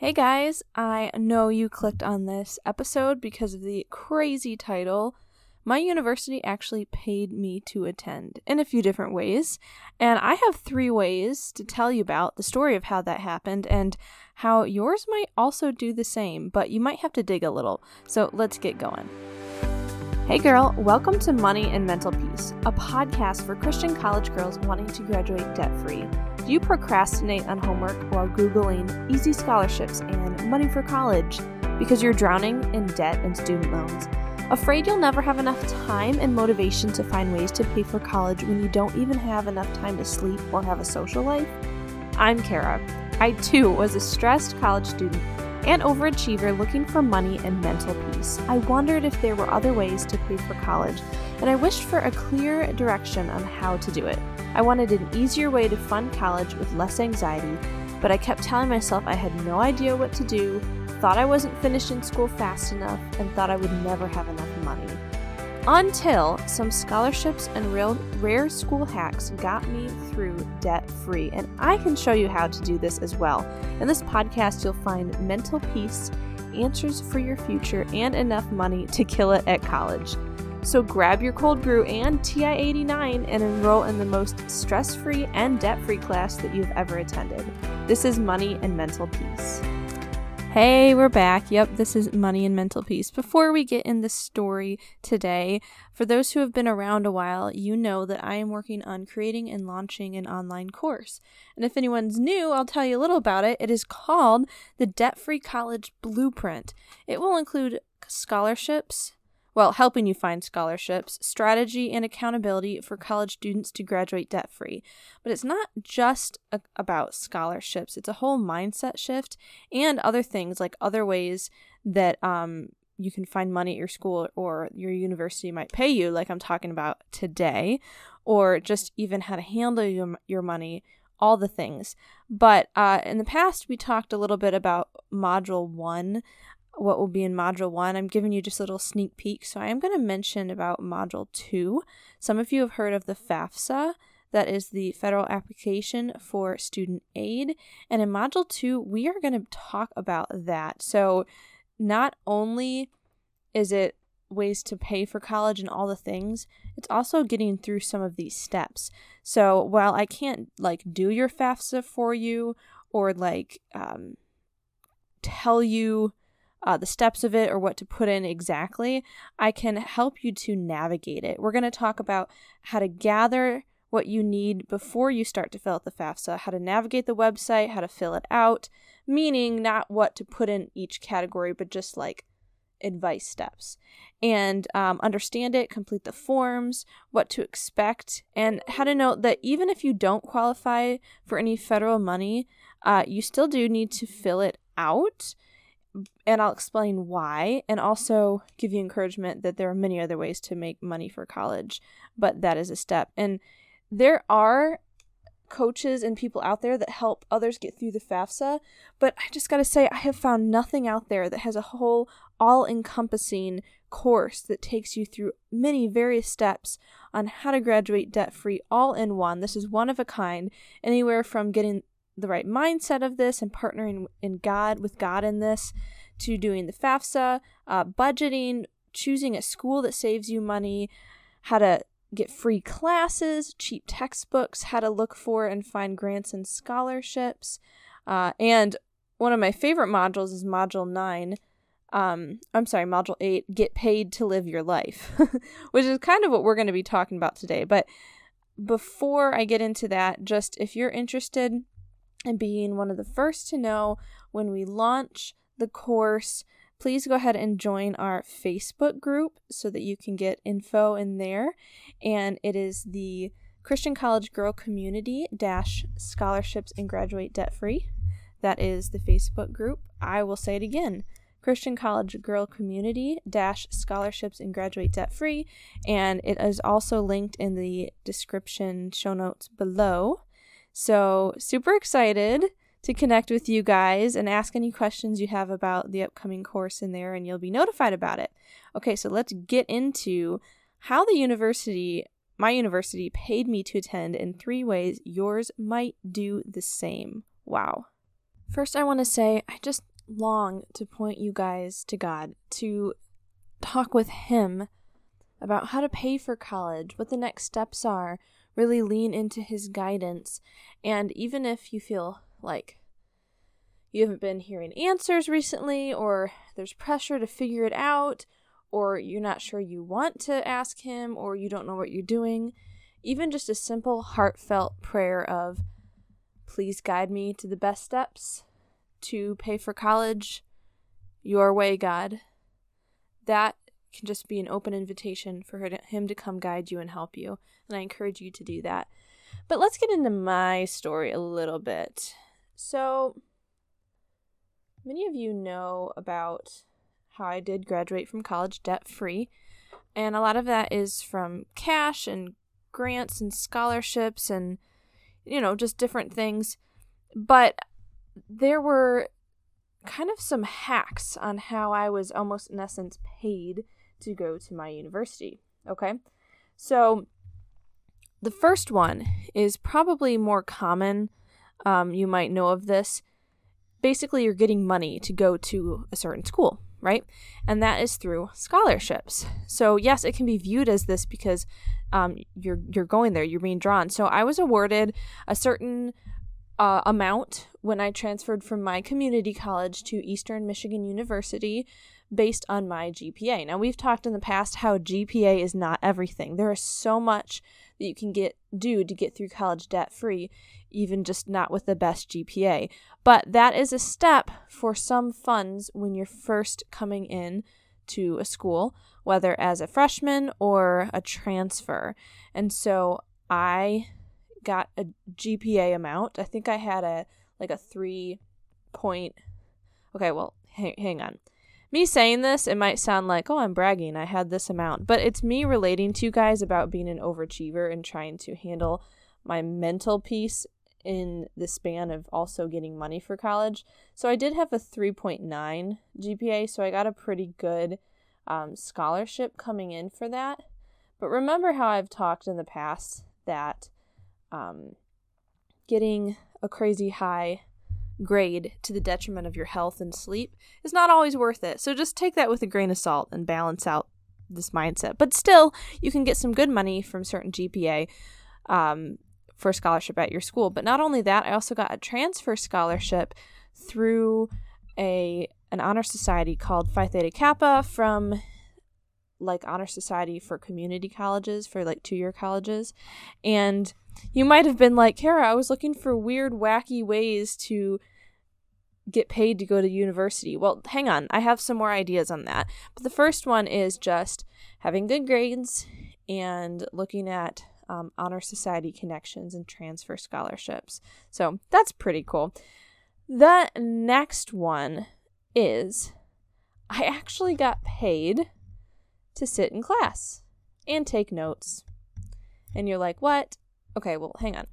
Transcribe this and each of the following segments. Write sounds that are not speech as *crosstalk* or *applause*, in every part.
Hey guys, I know you clicked on this episode because of the crazy title. My university actually paid me to attend in a few different ways, and I have three ways to tell you about the story of how that happened and how yours might also do the same, but you might have to dig a little. So let's get going. Hey girl, welcome to Money and Mental Peace, a podcast for Christian college girls wanting to graduate debt free. Do you procrastinate on homework while Googling easy scholarships and money for college because you're drowning in debt and student loans? Afraid you'll never have enough time and motivation to find ways to pay for college when you don't even have enough time to sleep or have a social life? I'm Kara. I too was a stressed college student and overachiever looking for money and mental peace. I wondered if there were other ways to pay for college, and I wished for a clear direction on how to do it. I wanted an easier way to fund college with less anxiety, but I kept telling myself I had no idea what to do, thought I wasn't finishing school fast enough, and thought I would never have enough money. Until some scholarships and real, rare school hacks got me through debt free. And I can show you how to do this as well. In this podcast, you'll find mental peace, answers for your future, and enough money to kill it at college. So grab your cold brew and TI 89 and enroll in the most stress free and debt free class that you've ever attended. This is Money and Mental Peace. Hey, we're back. Yep, this is Money and Mental Peace. Before we get in the story today, for those who have been around a while, you know that I am working on creating and launching an online course. And if anyone's new, I'll tell you a little about it. It is called the Debt Free College Blueprint. It will include scholarships, well, helping you find scholarships, strategy, and accountability for college students to graduate debt free. But it's not just a- about scholarships, it's a whole mindset shift and other things like other ways that um, you can find money at your school or your university might pay you, like I'm talking about today, or just even how to handle your, your money all the things. But uh, in the past, we talked a little bit about Module 1 what will be in Module 1. I'm giving you just a little sneak peek. So I am going to mention about Module 2. Some of you have heard of the FAFSA. That is the federal application for student aid. And in Module 2, we are going to talk about that. So not only is it ways to pay for college and all the things, it's also getting through some of these steps. So while I can't like do your FAFSA for you or like um, tell you uh, the steps of it or what to put in exactly, I can help you to navigate it. We're going to talk about how to gather what you need before you start to fill out the FAFSA, how to navigate the website, how to fill it out, meaning not what to put in each category, but just like advice steps and um, understand it, complete the forms, what to expect, and how to note that even if you don't qualify for any federal money, uh, you still do need to fill it out and I'll explain why and also give you encouragement that there are many other ways to make money for college, but that is a step. And there are coaches and people out there that help others get through the FAFSA, but I just got to say I have found nothing out there that has a whole all-encompassing course that takes you through many various steps on how to graduate debt free all in one. This is one of a kind, anywhere from getting the right mindset of this and partnering in God with God in this to doing the FAFSA, uh, budgeting, choosing a school that saves you money, how to get free classes, cheap textbooks, how to look for and find grants and scholarships. Uh, and one of my favorite modules is Module 9. Um, I'm sorry, Module 8, Get Paid to Live Your Life, *laughs* which is kind of what we're going to be talking about today. But before I get into that, just if you're interested, and being one of the first to know when we launch the course, please go ahead and join our Facebook group so that you can get info in there. And it is the Christian College Girl Community Dash Scholarships and Graduate Debt Free. That is the Facebook group. I will say it again. Christian College Girl Community Dash Scholarships and Graduate Debt Free, and it is also linked in the description show notes below. So, super excited to connect with you guys and ask any questions you have about the upcoming course in there, and you'll be notified about it. Okay, so let's get into how the university, my university, paid me to attend in three ways yours might do the same. Wow. First, I want to say I just long to point you guys to God, to talk with Him about how to pay for college, what the next steps are, really lean into His guidance. And even if you feel like you haven't been hearing answers recently, or there's pressure to figure it out, or you're not sure you want to ask Him, or you don't know what you're doing, even just a simple, heartfelt prayer of, Please guide me to the best steps to pay for college your way, God. That can just be an open invitation for to, Him to come guide you and help you. And I encourage you to do that. But let's get into my story a little bit. So, many of you know about how I did graduate from college debt free. And a lot of that is from cash and grants and scholarships and, you know, just different things. But there were kind of some hacks on how I was almost in essence paid to go to my university. Okay. So the first one is probably more common. Um, you might know of this. Basically, you're getting money to go to a certain school, right? And that is through scholarships. So yes, it can be viewed as this because um, you're you're going there, you're being drawn. So I was awarded a certain uh, amount when I transferred from my community college to Eastern Michigan University based on my GPA. Now, we've talked in the past how GPA is not everything. There is so much that you can get do to get through college debt free, even just not with the best GPA. But that is a step for some funds when you're first coming in to a school, whether as a freshman or a transfer. And so I got a GPA amount. I think I had a like a 3 point Okay, well, hang, hang on. Me saying this, it might sound like, "Oh, I'm bragging. I had this amount." But it's me relating to you guys about being an overachiever and trying to handle my mental peace in the span of also getting money for college. So I did have a 3.9 GPA, so I got a pretty good um, scholarship coming in for that. But remember how I've talked in the past that um, getting a crazy high grade to the detriment of your health and sleep is not always worth it. So just take that with a grain of salt and balance out this mindset. But still, you can get some good money from certain GPA um, for scholarship at your school. But not only that, I also got a transfer scholarship through a an honor society called Phi Theta Kappa from like honor society for community colleges for like two year colleges and you might have been like, Kara, I was looking for weird, wacky ways to get paid to go to university. Well, hang on. I have some more ideas on that. But the first one is just having good grades and looking at um, honor society connections and transfer scholarships. So that's pretty cool. The next one is I actually got paid to sit in class and take notes. And you're like, what? okay, well, hang on.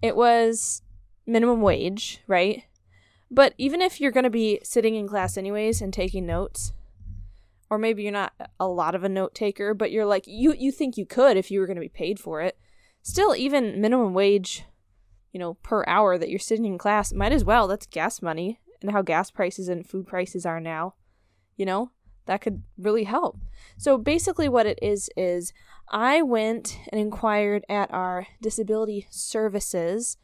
It was minimum wage, right? But even if you're going to be sitting in class anyways and taking notes, or maybe you're not a lot of a note taker, but you're like you you think you could if you were going to be paid for it. Still even minimum wage, you know, per hour that you're sitting in class, might as well. That's gas money and how gas prices and food prices are now. You know? that could really help. So basically, what it is is I went and inquired at our disability services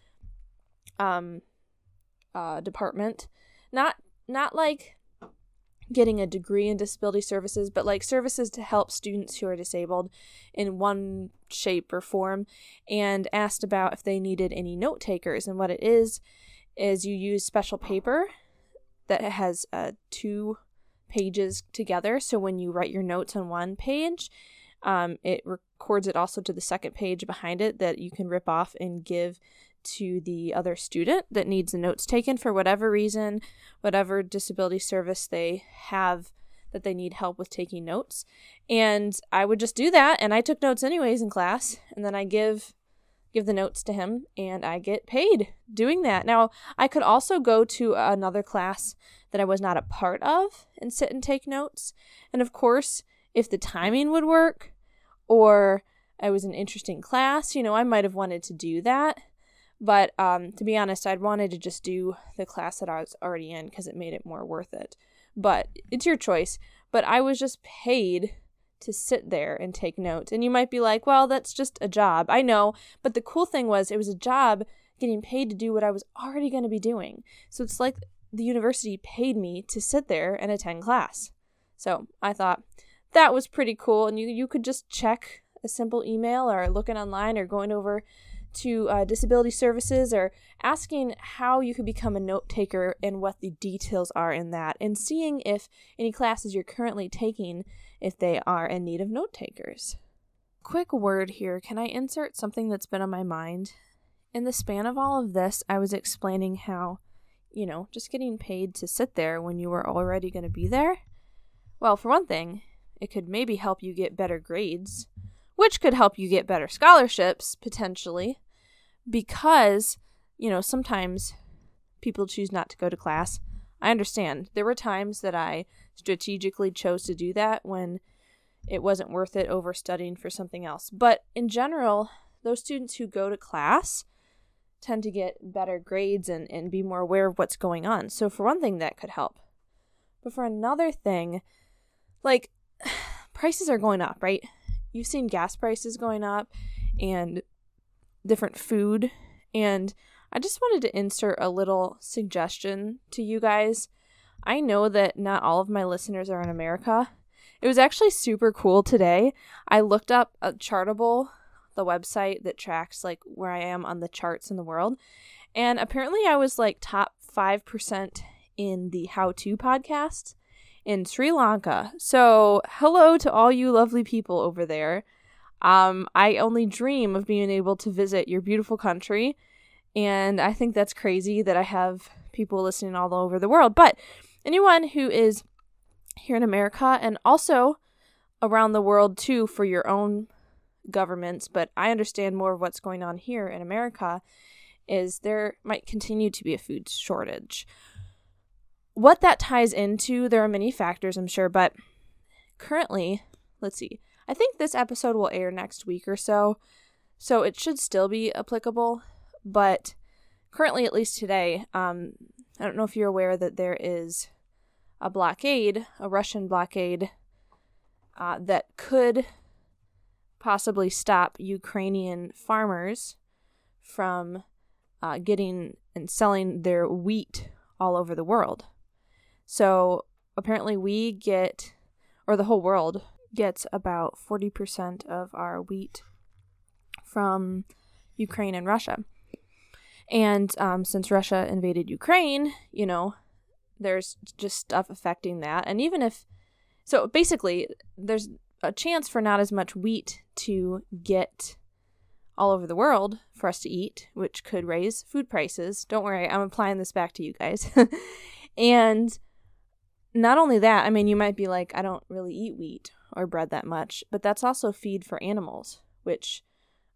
um, uh, department, not not like getting a degree in disability services, but like services to help students who are disabled in one shape or form, and asked about if they needed any note takers. And what it is is you use special paper that has uh, two pages together. So when you write your notes on one page, um, it records it also to the second page behind it that you can rip off and give to the other student that needs the notes taken for whatever reason, whatever disability service they have that they need help with taking notes. And I would just do that and I took notes anyways in class and then I give give the notes to him and I get paid doing that. Now, I could also go to another class that I was not a part of and sit and take notes. And of course, if the timing would work or I was an interesting class, you know, I might have wanted to do that. But um, to be honest, I'd wanted to just do the class that I was already in because it made it more worth it. But it's your choice. But I was just paid to sit there and take notes. And you might be like, well, that's just a job. I know. But the cool thing was, it was a job getting paid to do what I was already going to be doing. So it's like the university paid me to sit there and attend class. So I thought that was pretty cool. And you, you could just check a simple email or looking online or going over to uh, disability services or asking how you could become a note taker and what the details are in that and seeing if any classes you're currently taking if they are in need of note takers. Quick word here can i insert something that's been on my mind? In the span of all of this i was explaining how you know just getting paid to sit there when you were already going to be there. Well for one thing it could maybe help you get better grades which could help you get better scholarships potentially because, you know, sometimes people choose not to go to class. I understand. There were times that I strategically chose to do that when it wasn't worth it over studying for something else. But in general, those students who go to class tend to get better grades and, and be more aware of what's going on. So, for one thing, that could help. But for another thing, like *sighs* prices are going up, right? You've seen gas prices going up and different food and I just wanted to insert a little suggestion to you guys. I know that not all of my listeners are in America. It was actually super cool today. I looked up a Chartable, the website that tracks like where I am on the charts in the world, and apparently I was like top 5% in the how to podcasts in Sri Lanka. So, hello to all you lovely people over there. Um, I only dream of being able to visit your beautiful country, and I think that's crazy that I have people listening all over the world. But anyone who is here in America and also around the world too for your own governments, but I understand more of what's going on here in America is there might continue to be a food shortage what that ties into, there are many factors, I'm sure, but currently, let's see. I think this episode will air next week or so, so it should still be applicable. But currently, at least today, um, I don't know if you're aware that there is a blockade, a Russian blockade, uh, that could possibly stop Ukrainian farmers from uh, getting and selling their wheat all over the world. So apparently, we get, or the whole world gets about 40% of our wheat from Ukraine and Russia. And um, since Russia invaded Ukraine, you know, there's just stuff affecting that. And even if, so basically, there's a chance for not as much wheat to get all over the world for us to eat, which could raise food prices. Don't worry, I'm applying this back to you guys. *laughs* and not only that, I mean, you might be like, I don't really eat wheat or bread that much, but that's also feed for animals, which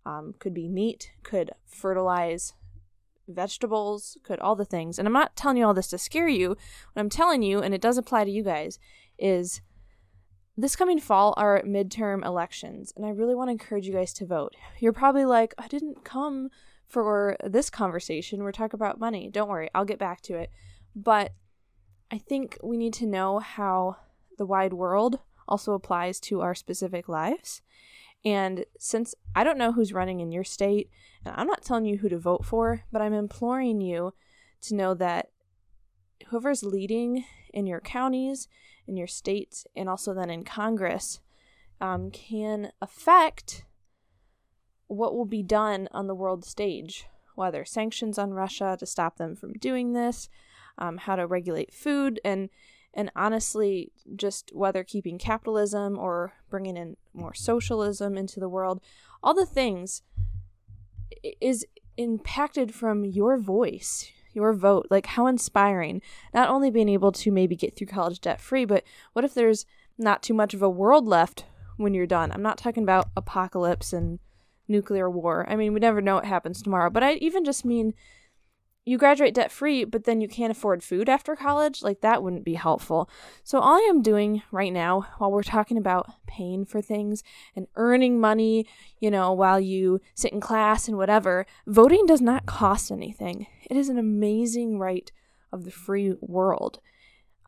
um, could be meat, could fertilize vegetables, could all the things. And I'm not telling you all this to scare you. What I'm telling you, and it does apply to you guys, is this coming fall are midterm elections, and I really want to encourage you guys to vote. You're probably like, I didn't come for this conversation. We're talking about money. Don't worry, I'll get back to it. But I think we need to know how the wide world also applies to our specific lives. And since I don't know who's running in your state, and I'm not telling you who to vote for, but I'm imploring you to know that whoever's leading in your counties, in your states, and also then in Congress um, can affect what will be done on the world stage, whether sanctions on Russia to stop them from doing this, um, how to regulate food, and and honestly, just whether keeping capitalism or bringing in more socialism into the world, all the things is impacted from your voice, your vote. Like how inspiring! Not only being able to maybe get through college debt free, but what if there's not too much of a world left when you're done? I'm not talking about apocalypse and nuclear war. I mean, we never know what happens tomorrow, but I even just mean you graduate debt free, but then you can't afford food after college, like that wouldn't be helpful. So, all I am doing right now, while we're talking about paying for things and earning money, you know, while you sit in class and whatever, voting does not cost anything. It is an amazing right of the free world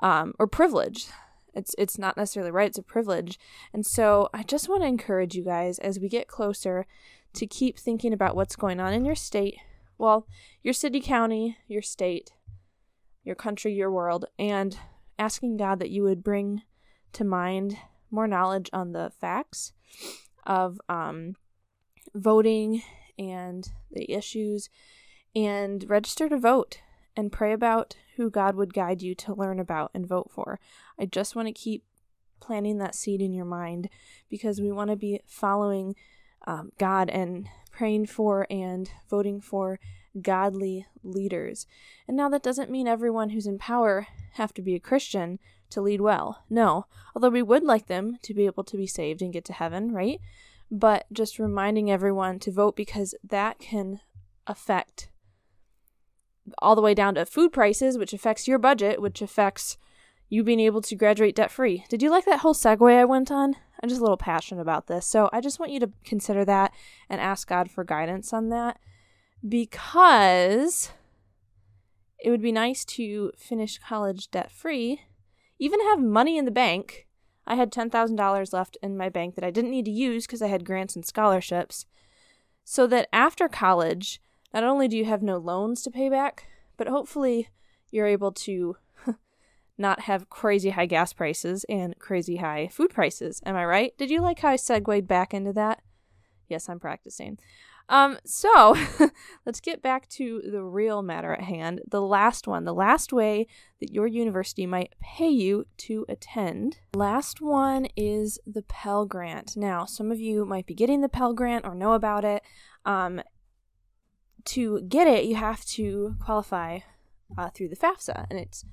um, or privilege. It's, it's not necessarily right, it's a privilege. And so, I just want to encourage you guys as we get closer to keep thinking about what's going on in your state well, your city, county, your state, your country, your world, and asking God that you would bring to mind more knowledge on the facts of um, voting and the issues, and register to vote and pray about who God would guide you to learn about and vote for. I just want to keep planting that seed in your mind because we want to be following um, God and praying for and voting for godly leaders. And now that doesn't mean everyone who's in power have to be a Christian to lead well. No, although we would like them to be able to be saved and get to heaven, right? But just reminding everyone to vote because that can affect all the way down to food prices, which affects your budget, which affects you being able to graduate debt free. Did you like that whole segue I went on? I'm just a little passionate about this. So I just want you to consider that and ask God for guidance on that because it would be nice to finish college debt free, even have money in the bank. I had $10,000 left in my bank that I didn't need to use because I had grants and scholarships. So that after college, not only do you have no loans to pay back, but hopefully you're able to not have crazy high gas prices and crazy high food prices. Am I right? Did you like how I segued back into that? Yes, I'm practicing. Um, so *laughs* let's get back to the real matter at hand. The last one, the last way that your university might pay you to attend. Last one is the Pell Grant. Now, some of you might be getting the Pell Grant or know about it. Um, to get it, you have to qualify uh, through the FAFSA, and it's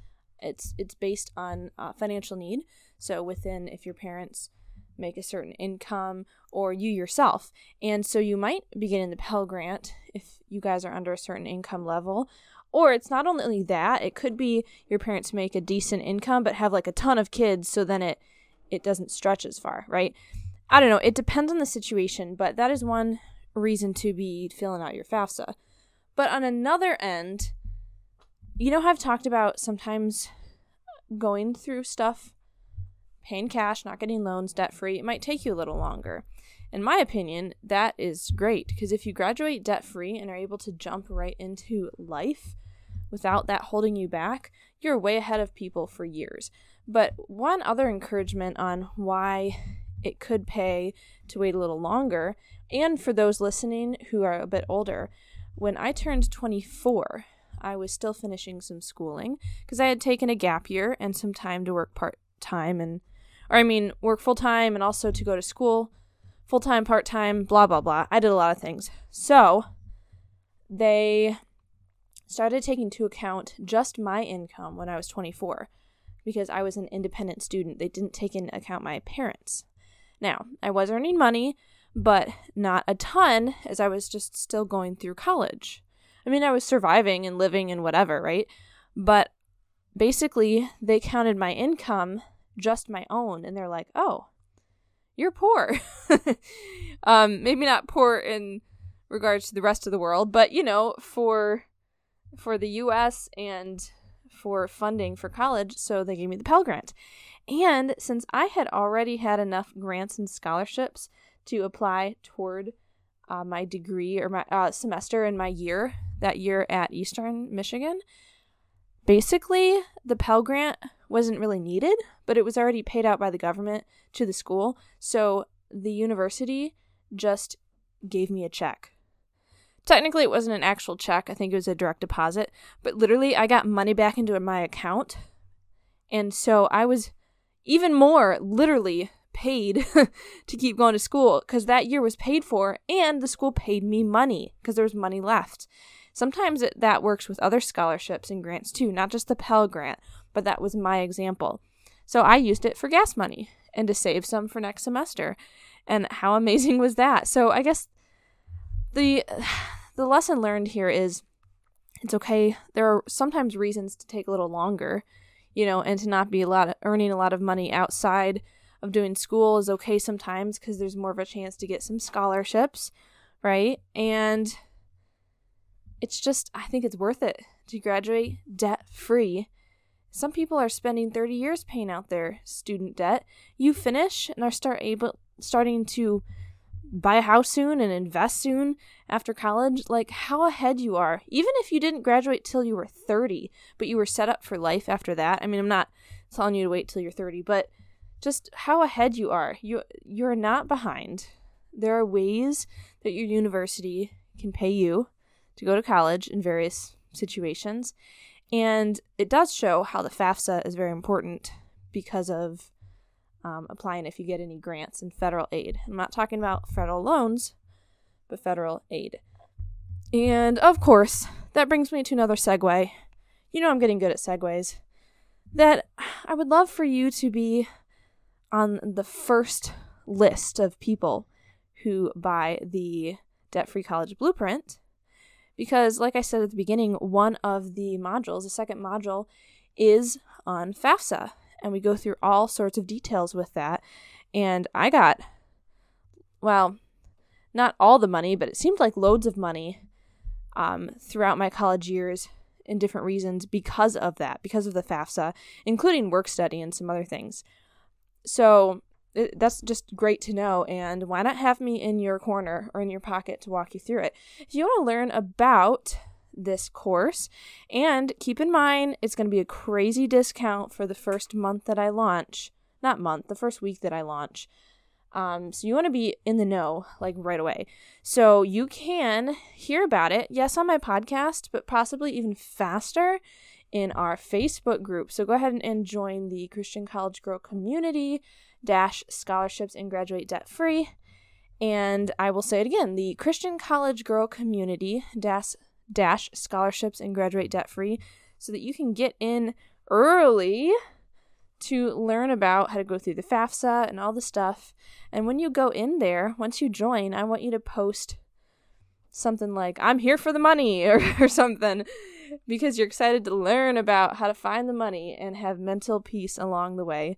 it's it's based on uh, financial need. So within if your parents make a certain income or you yourself. And so you might be getting the Pell Grant if you guys are under a certain income level. Or it's not only that, it could be your parents make a decent income but have like a ton of kids so then it it doesn't stretch as far, right? I don't know, it depends on the situation, but that is one reason to be filling out your FAFSA. But on another end, you know I've talked about sometimes going through stuff paying cash, not getting loans, debt free, it might take you a little longer. In my opinion, that is great because if you graduate debt free and are able to jump right into life without that holding you back, you're way ahead of people for years. But one other encouragement on why it could pay to wait a little longer, and for those listening who are a bit older, when I turned 24, I was still finishing some schooling because I had taken a gap year and some time to work part time and or I mean, work full time and also to go to school full time, part time, blah, blah, blah. I did a lot of things. So they started taking into account just my income when I was 24 because I was an independent student. They didn't take into account my parents. Now, I was earning money, but not a ton as I was just still going through college. I mean, I was surviving and living and whatever, right? But basically, they counted my income just my own and they're like oh you're poor *laughs* um maybe not poor in regards to the rest of the world but you know for for the US and for funding for college so they gave me the Pell Grant and since I had already had enough grants and scholarships to apply toward uh, my degree or my uh, semester in my year that year at Eastern Michigan basically the Pell Grant wasn't really needed, but it was already paid out by the government to the school. So the university just gave me a check. Technically, it wasn't an actual check. I think it was a direct deposit. But literally, I got money back into my account. And so I was even more literally paid *laughs* to keep going to school because that year was paid for and the school paid me money because there was money left. Sometimes it, that works with other scholarships and grants too, not just the Pell Grant, but that was my example. So I used it for gas money and to save some for next semester. And how *laughs* amazing was that? So I guess the *sighs* the lesson learned here is It's okay. There are sometimes reasons to take a little longer, you know, and to not be a lot of, earning a lot of money outside of doing school is okay sometimes because there's more of a chance to get some scholarships, right? And it's just, I think it's worth it to graduate debt free. Some people are spending 30 years paying out their student debt. You finish and are start able starting to buy a house soon and invest soon after college, like how ahead you are. Even if you didn't graduate till you were 30, but you were set up for life after that. I mean, I'm not telling you to wait till you're 30, but just how ahead you are. You you're not behind. There are ways that your university can pay you to go to college in various situations. And it does show how the FAFSA is very important because of um, applying if you get any grants and federal aid. I'm not talking about federal loans, but federal aid. And of course, that brings me to another segue. You know, I'm getting good at segues. That I would love for you to be on the first list of people who buy the debt free college blueprint. Because, like I said at the beginning, one of the modules, the second module, is on FAFSA and we go through all sorts of details with that. And I got, well, not all the money, but it seemed like loads of money um, throughout my college years in different reasons because of that, because of the FAFSA, including work study and some other things. So it, that's just great to know. And why not have me in your corner or in your pocket to walk you through it? If you want to learn about this course. And keep in mind, it's going to be a crazy discount for the first month that I launch. Not month, the first week that I launch. Um, so you want to be in the know like right away. So you can hear about it, yes, on my podcast, but possibly even faster in our Facebook group. So go ahead and join the Christian College Girl community dash scholarships and graduate debt free. And I will say it again the Christian College Girl community dash dash scholarships and graduate debt free so that you can get in early to learn about how to go through the FAFSA and all the stuff. And when you go in there, once you join, I want you to post something like, I'm here for the money *laughs* or, or something because you're excited to learn about how to find the money and have mental peace along the way